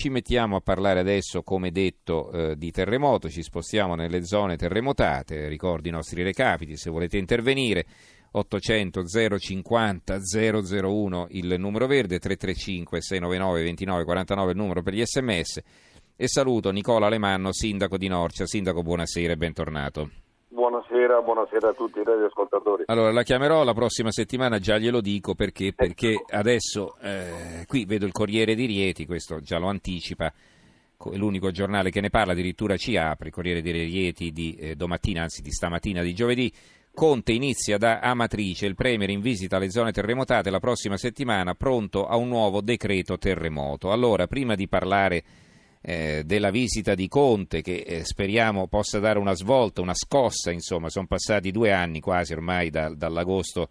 Ci mettiamo a parlare adesso, come detto, eh, di terremoto, ci spostiamo nelle zone terremotate, ricordo i nostri recapiti, se volete intervenire 800 050 001 il numero verde, 335 699 29 49 il numero per gli sms e saluto Nicola Alemanno, sindaco di Norcia. Sindaco, buonasera e bentornato. Buonasera, buonasera a tutti i radioascoltatori. Allora, la chiamerò la prossima settimana, già glielo dico perché, perché adesso eh, qui vedo il Corriere di Rieti, questo già lo anticipa, è l'unico giornale che ne parla, addirittura ci apre, il Corriere di Rieti di eh, domattina, anzi di stamattina, di giovedì. Conte inizia da Amatrice, il Premier in visita alle zone terremotate la prossima settimana, pronto a un nuovo decreto terremoto. Allora, prima di parlare eh, della visita di Conte che eh, speriamo possa dare una svolta, una scossa, insomma, sono passati due anni quasi ormai da, dall'agosto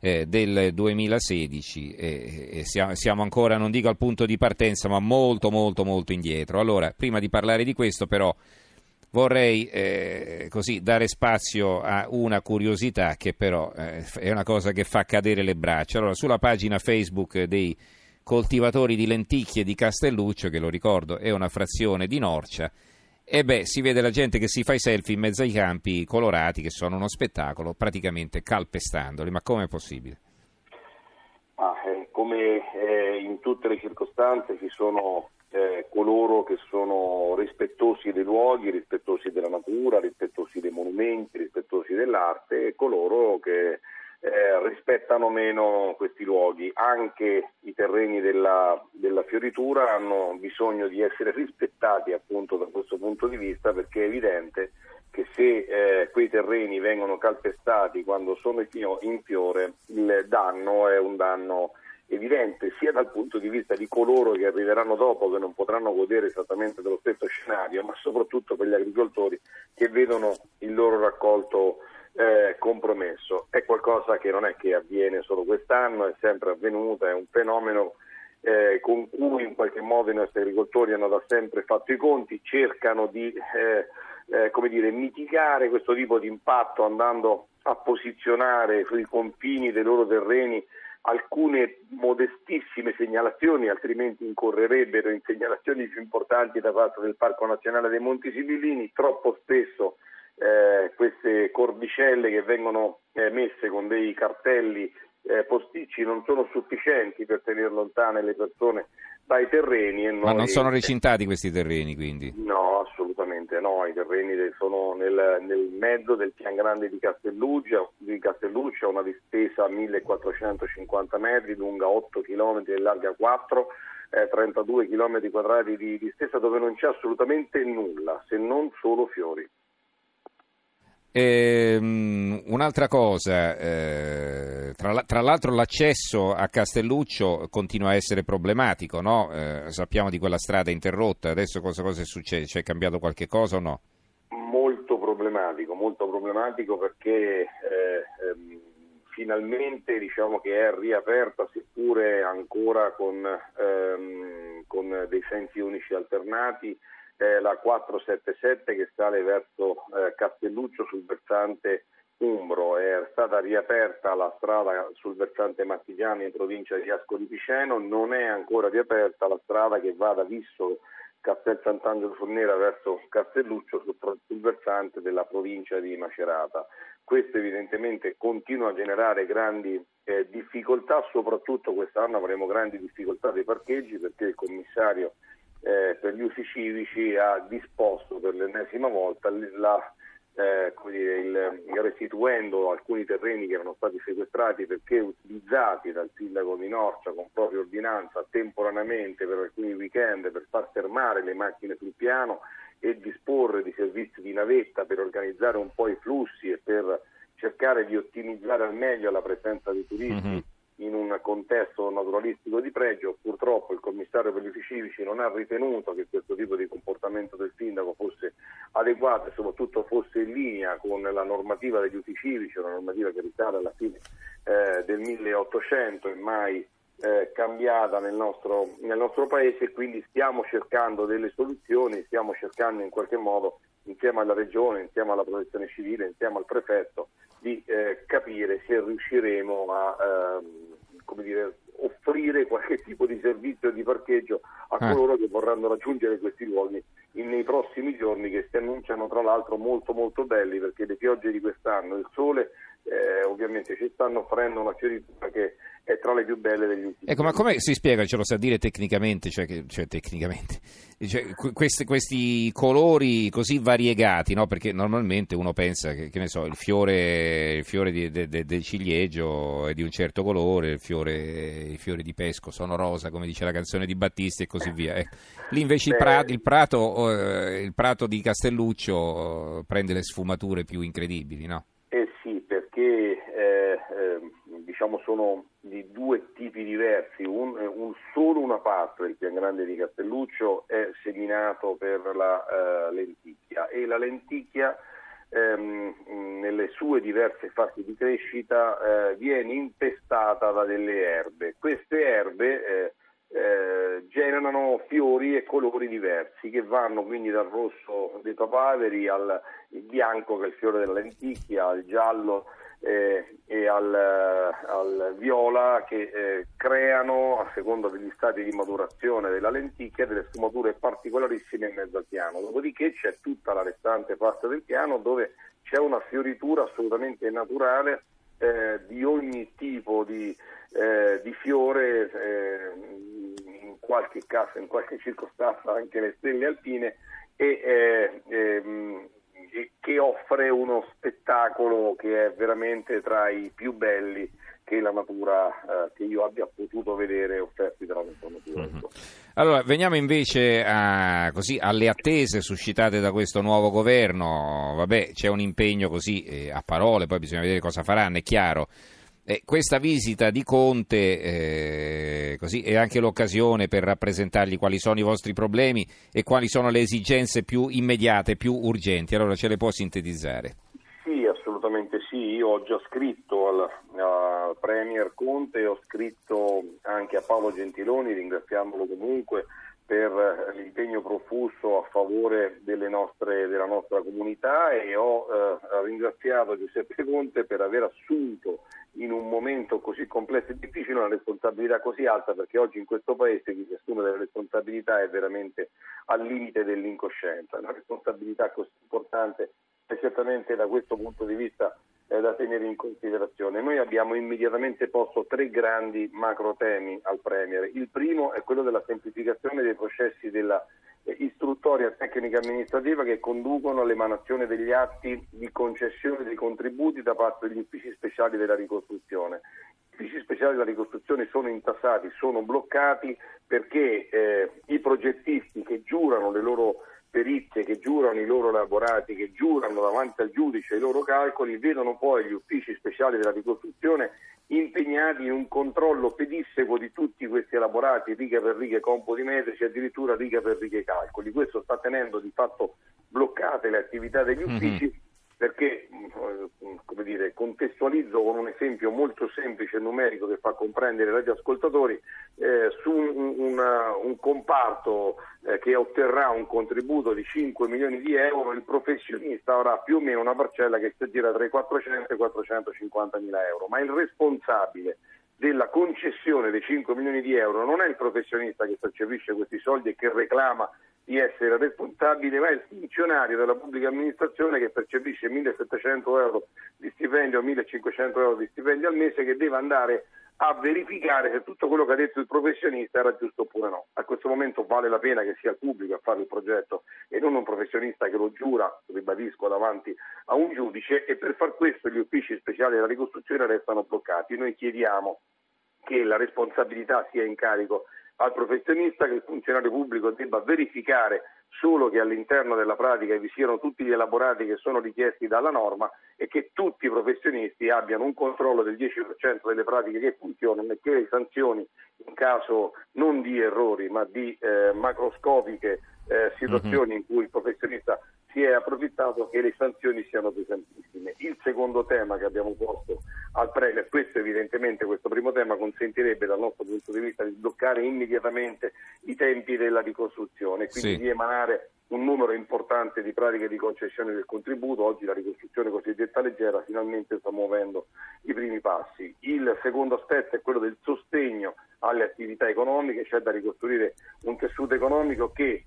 eh, del 2016 e siamo, siamo, ancora, non dico al punto di partenza, ma molto molto molto indietro. Allora, prima di parlare di questo però vorrei eh, così dare spazio a una curiosità che però eh, è una cosa che fa cadere le braccia. Allora, sulla pagina Facebook dei coltivatori di lenticchie di Castelluccio, che lo ricordo è una frazione di Norcia, e beh, si vede la gente che si fa i selfie in mezzo ai campi colorati, che sono uno spettacolo, praticamente calpestandoli. Ma come è possibile? Ah, eh, come eh, in tutte le circostanze ci sono eh, coloro che sono rispettosi dei luoghi, rispettosi della natura, rispettosi dei monumenti, rispettosi dell'arte e coloro che eh, rispettano meno questi luoghi. Anche i terreni della, della, fioritura hanno bisogno di essere rispettati appunto da questo punto di vista perché è evidente che se eh, quei terreni vengono calpestati quando sono in fiore il danno è un danno evidente sia dal punto di vista di coloro che arriveranno dopo che non potranno godere esattamente dello stesso scenario ma soprattutto per gli agricoltori che vedono il loro raccolto eh, compromesso. È qualcosa che non è che avviene solo quest'anno, è sempre avvenuto, è un fenomeno eh, con cui in qualche modo i nostri agricoltori hanno da sempre fatto i conti, cercano di eh, eh dire, mitigare questo tipo di impatto andando a posizionare sui confini dei loro terreni alcune modestissime segnalazioni, altrimenti incorrerebbero in segnalazioni più importanti da parte del Parco Nazionale dei Monti Sibillini, troppo spesso eh, queste cordicelle che vengono eh, messe con dei cartelli eh, posticci non sono sufficienti per tenere lontane le persone dai terreni. Noi... Ma non sono recintati questi terreni quindi? No, assolutamente no, i terreni sono nel, nel mezzo del pian grande di Castelluccia, di Castelluccia, una distesa 1450 metri, lunga 8 km e larga 4 eh, 32 km quadrati di distesa dove non c'è assolutamente nulla se non solo fiori. Ehm, un'altra cosa, eh, tra, tra, l'altro l'accesso a Castelluccio continua a essere problematico, no? eh, sappiamo di quella strada interrotta, adesso cosa, cosa è successo? C'è cambiato qualche cosa o no? Molto problematico, molto problematico perché eh, ehm, finalmente diciamo che è riaperta seppure ancora con, ehm, con dei sensi unici alternati eh, la 477 che sale verso eh, Castelluccio sul versante Umbro, è stata riaperta la strada sul versante Martigiani in provincia di Ascoli Piceno, non è ancora riaperta la strada che va da Visso Castel Sant'Angelo Fornera verso Castelluccio sul, sul, versante della provincia di Macerata. Questo evidentemente continua a generare grandi eh, difficoltà, soprattutto quest'anno avremo grandi difficoltà dei parcheggi perché il commissario eh, per gli usi civici ha disposto per l'ennesima volta la, eh, dire, il, restituendo alcuni terreni che erano stati sequestrati perché utilizzati dal sindaco di Norcia con propria ordinanza temporaneamente per alcuni weekend per far fermare le macchine sul piano e disporre di servizi di navetta per organizzare un po' i flussi e per cercare di ottimizzare al meglio la presenza dei turisti. Mm-hmm in un contesto naturalistico di pregio, purtroppo il commissario per gli uffici non ha ritenuto che questo tipo di comportamento del sindaco fosse adeguato e soprattutto fosse in linea con la normativa degli uffici civici, una normativa che risale alla fine eh, del 1800 e mai eh, cambiata nel nostro, nel nostro paese. Quindi stiamo cercando delle soluzioni, stiamo cercando in qualche modo insieme alla regione, insieme alla protezione civile, insieme al prefetto di eh, capire se riusciremo a eh, come dire, offrire qualche tipo di servizio di parcheggio a ah. coloro che vorranno raggiungere questi luoghi in, nei prossimi giorni che si annunciano tra l'altro molto molto belli perché le piogge di quest'anno, il sole eh, ovviamente ci stanno offrendo una fioritura che è tra le più belle degli ultimi Ecco, ma come si spiega, ce lo sa dire tecnicamente, cioè, che, cioè tecnicamente, cioè, questi, questi, colori così variegati, no? perché normalmente uno pensa che, che ne so, il fiore, il fiore di, de, de, del ciliegio è di un certo colore, il fiore, i fiori di pesco sono rosa, come dice la canzone di Battisti e così via. Ecco. Lì invece il prato, il, prato, eh, il prato di Castelluccio prende le sfumature più incredibili, no? Eh sì, perché eh, eh, diciamo sono di due tipi diversi, un, un, solo una parte del pian grande di Castelluccio è seminato per la uh, lenticchia e la lenticchia ehm, nelle sue diverse fasi di crescita eh, viene impestata da delle erbe. Queste erbe eh, eh, generano fiori e colori diversi che vanno quindi dal rosso dei papaveri al bianco che è il fiore della lenticchia, al giallo eh, e al, al, viola che eh, creano, a seconda degli stati di maturazione della lenticchia, delle sfumature particolarissime in mezzo al piano. Dopodiché c'è tutta la restante parte del piano dove c'è una fioritura assolutamente naturale eh, di ogni tipo di, eh, di fiore, eh, in qualche caso, in qualche circostanza anche le stelle alpine e eh, ehm, che offre uno spettacolo che è veramente tra i più belli che la natura eh, che io abbia potuto vedere offerti dalla nostra natura. Mm-hmm. Allora, veniamo invece a, così, alle attese suscitate da questo nuovo governo. Vabbè, c'è un impegno così eh, a parole, poi bisogna vedere cosa faranno, è chiaro. Eh, questa visita di Conte eh, così, è anche l'occasione per rappresentargli quali sono i vostri problemi e quali sono le esigenze più immediate, più urgenti. Allora ce le può sintetizzare? Sì, assolutamente sì. Io ho già scritto al, al Premier Conte, ho scritto anche a Paolo Gentiloni, ringraziandolo comunque per l'impegno profuso a favore nostre, della nostra comunità e ho eh, ringraziato Giuseppe Conte per aver assunto in un momento così complesso e difficile una responsabilità così alta perché oggi in questo Paese chi si assume delle responsabilità è veramente al limite dell'incoscienza, una responsabilità così importante e certamente da questo punto di vista eh, da tenere in considerazione. Noi abbiamo immediatamente posto tre grandi macro temi al Premier. Il primo è quello della semplificazione dei processi della eh, istruttoria tecnica amministrativa che conducono all'emanazione degli atti di concessione dei contributi da parte degli uffici speciali della ricostruzione. Gli uffici speciali della ricostruzione sono intassati, sono bloccati perché eh, i progettisti che giurano le loro perizie che giurano i loro elaborati, che giurano davanti al giudice i loro calcoli, vedono poi gli uffici speciali della ricostruzione impegnati in un controllo pedissequo di tutti questi elaborati, riga per riga metrici, addirittura riga per riga calcoli. Questo sta tenendo di fatto bloccate le attività degli mhm. uffici. Mm-hmm perché mm, come dire, contestualizzo con un esempio molto semplice e numerico che fa comprendere ai radioascoltatori eh, su un, una, un comparto eh, che otterrà un contributo di 5 milioni di euro il professionista avrà più o meno una parcella che si aggira tra i 400 e i 450 mila euro. Ma il responsabile della concessione dei 5 milioni di euro non è il professionista che percepisce questi soldi e che reclama di essere responsabile, ma è il funzionario della pubblica amministrazione che percepisce 1.700 euro di stipendio o 1.500 euro di stipendio al mese che deve andare a verificare se tutto quello che ha detto il professionista era giusto oppure no. A questo momento vale la pena che sia il pubblico a fare il progetto e non un professionista che lo giura, ribadisco, davanti a un giudice e per far questo gli uffici speciali della ricostruzione restano bloccati. Noi chiediamo che la responsabilità sia in carico al professionista che il funzionario pubblico debba verificare solo che all'interno della pratica vi siano tutti gli elaborati che sono richiesti dalla norma e che tutti i professionisti abbiano un controllo del 10% delle pratiche che funzionano e che le sanzioni in caso non di errori ma di eh, macroscopiche eh, situazioni mm-hmm. in cui il professionista si è approfittato che le sanzioni siano pesantissime. Il secondo tema che abbiamo posto al Premier. Questo evidentemente, questo primo tema consentirebbe dal nostro punto di vista di sbloccare immediatamente i tempi della ricostruzione quindi Sì. di emanare un numero importante di pratiche di concessione del contributo. Oggi la ricostruzione cosiddetta leggera finalmente sta muovendo i primi passi. Il secondo aspetto è quello del sostegno alle attività economiche, c'è da ricostruire un tessuto economico che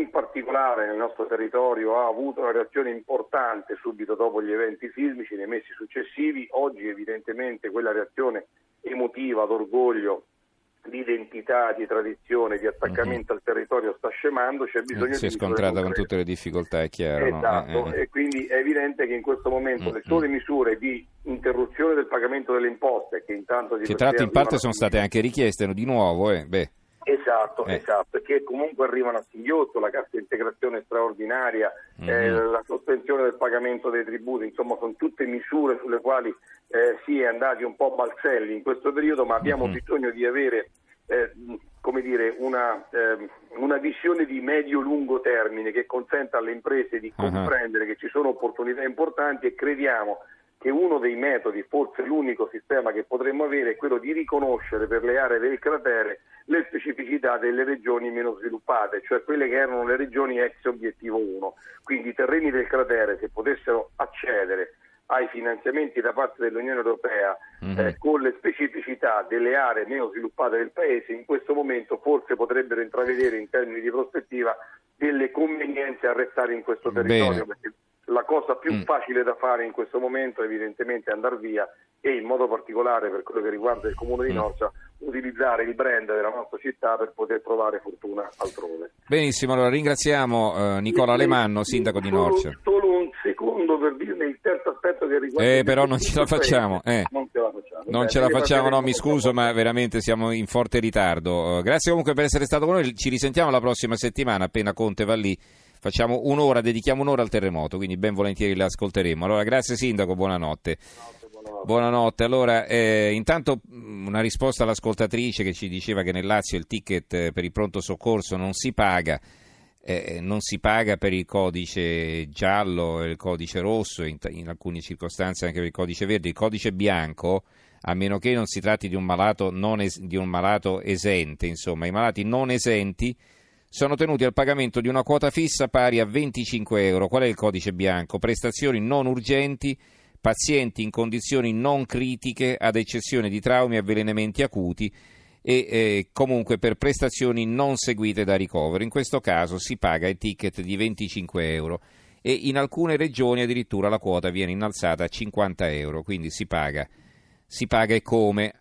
in particolare nel nostro territorio ha avuto una reazione importante subito dopo gli eventi sismici nei mesi successivi. Oggi evidentemente quella reazione emotiva, d'orgoglio, di identità, di tradizione, di attaccamento al territorio sta scemando, c'è bisogno Mhm. si è di misure scontrata con tutte le difficoltà, è chiaro. no? Esatto, Eh, eh. e quindi è evidente che in questo momento Mm, le sole misure di interruzione del pagamento delle imposte, che intanto Che tra l'altro in parte sono state anche richieste no, di nuovo, eh, beh. Esatto, Eh. esatto, che comunque arrivano a singhiozzo, la cassa integrazione straordinaria, eh, Mhm. la sospensione del pagamento dei tributi, insomma sono tutte misure sulle quali eh, si è andati un po' balzelli in questo periodo, ma abbiamo Mhm. bisogno di avere eh, come dire, una, ehm, una visione di medio-lungo termine che consenta alle imprese di Ah. comprendere che ci sono opportunità importanti e crediamo che uno dei metodi, forse l'unico sistema che potremmo avere, è quello di riconoscere per le aree del cratere le specificità delle regioni meno sviluppate, cioè quelle che erano le regioni ex obiettivo 1. Quindi i terreni del cratere, se potessero accedere ai finanziamenti da parte dell'Unione Europea Mhm. eh, con le specificità delle aree meno sviluppate del Paese, in questo momento forse potrebbero intravedere in termini di prospettiva delle convenienze a restare in questo territorio. Bene. La cosa più Mm. facile da fare in questo momento evidentemente è andare via e in modo particolare per quello che riguarda il comune di Mm. Norcia utilizzare il brand della nostra città per poter trovare fortuna altrove. Benissimo, allora ringraziamo eh, Nicola Alemanno, sindaco di Solo- Norcia. Solo un secondo per dirne il terzo aspetto che riguarda... Eh, però non ce la facciamo, eh. Non ce la facciamo. Non Bene, ce la facciamo, no, mi scuso, ma veramente siamo in forte ritardo. Eh, Grazie comunque per essere stato con noi, ci risentiamo la prossima settimana, appena Conte va lì, facciamo un'ora, dedichiamo un'ora al terremoto, quindi ben volentieri l'ascolteremo. Allora, grazie Sindaco, buonanotte. Buonanotte. Buonanotte, allora eh, intanto una risposta all'ascoltatrice che ci diceva che nel Lazio il ticket eh, per il pronto soccorso non si paga, eh, non si paga per il codice giallo e il codice rosso, in, in alcune circostanze anche per il codice verde, il codice bianco, a meno che non si tratti di un malato, es- di un malato esente, insomma, i malati non esenti sono tenuti al pagamento di una quota fissa pari a 25 euro. Qual è il codice bianco? Prestazioni non urgenti, pazienti in condizioni non critiche, ad eccezione di traumi e avvelenamenti acuti, e eh, comunque per prestazioni non seguite da ricovero. In questo caso si paga il ticket di 25 euro e in alcune regioni addirittura la quota viene innalzata a 50 euro, quindi si paga, si paga e come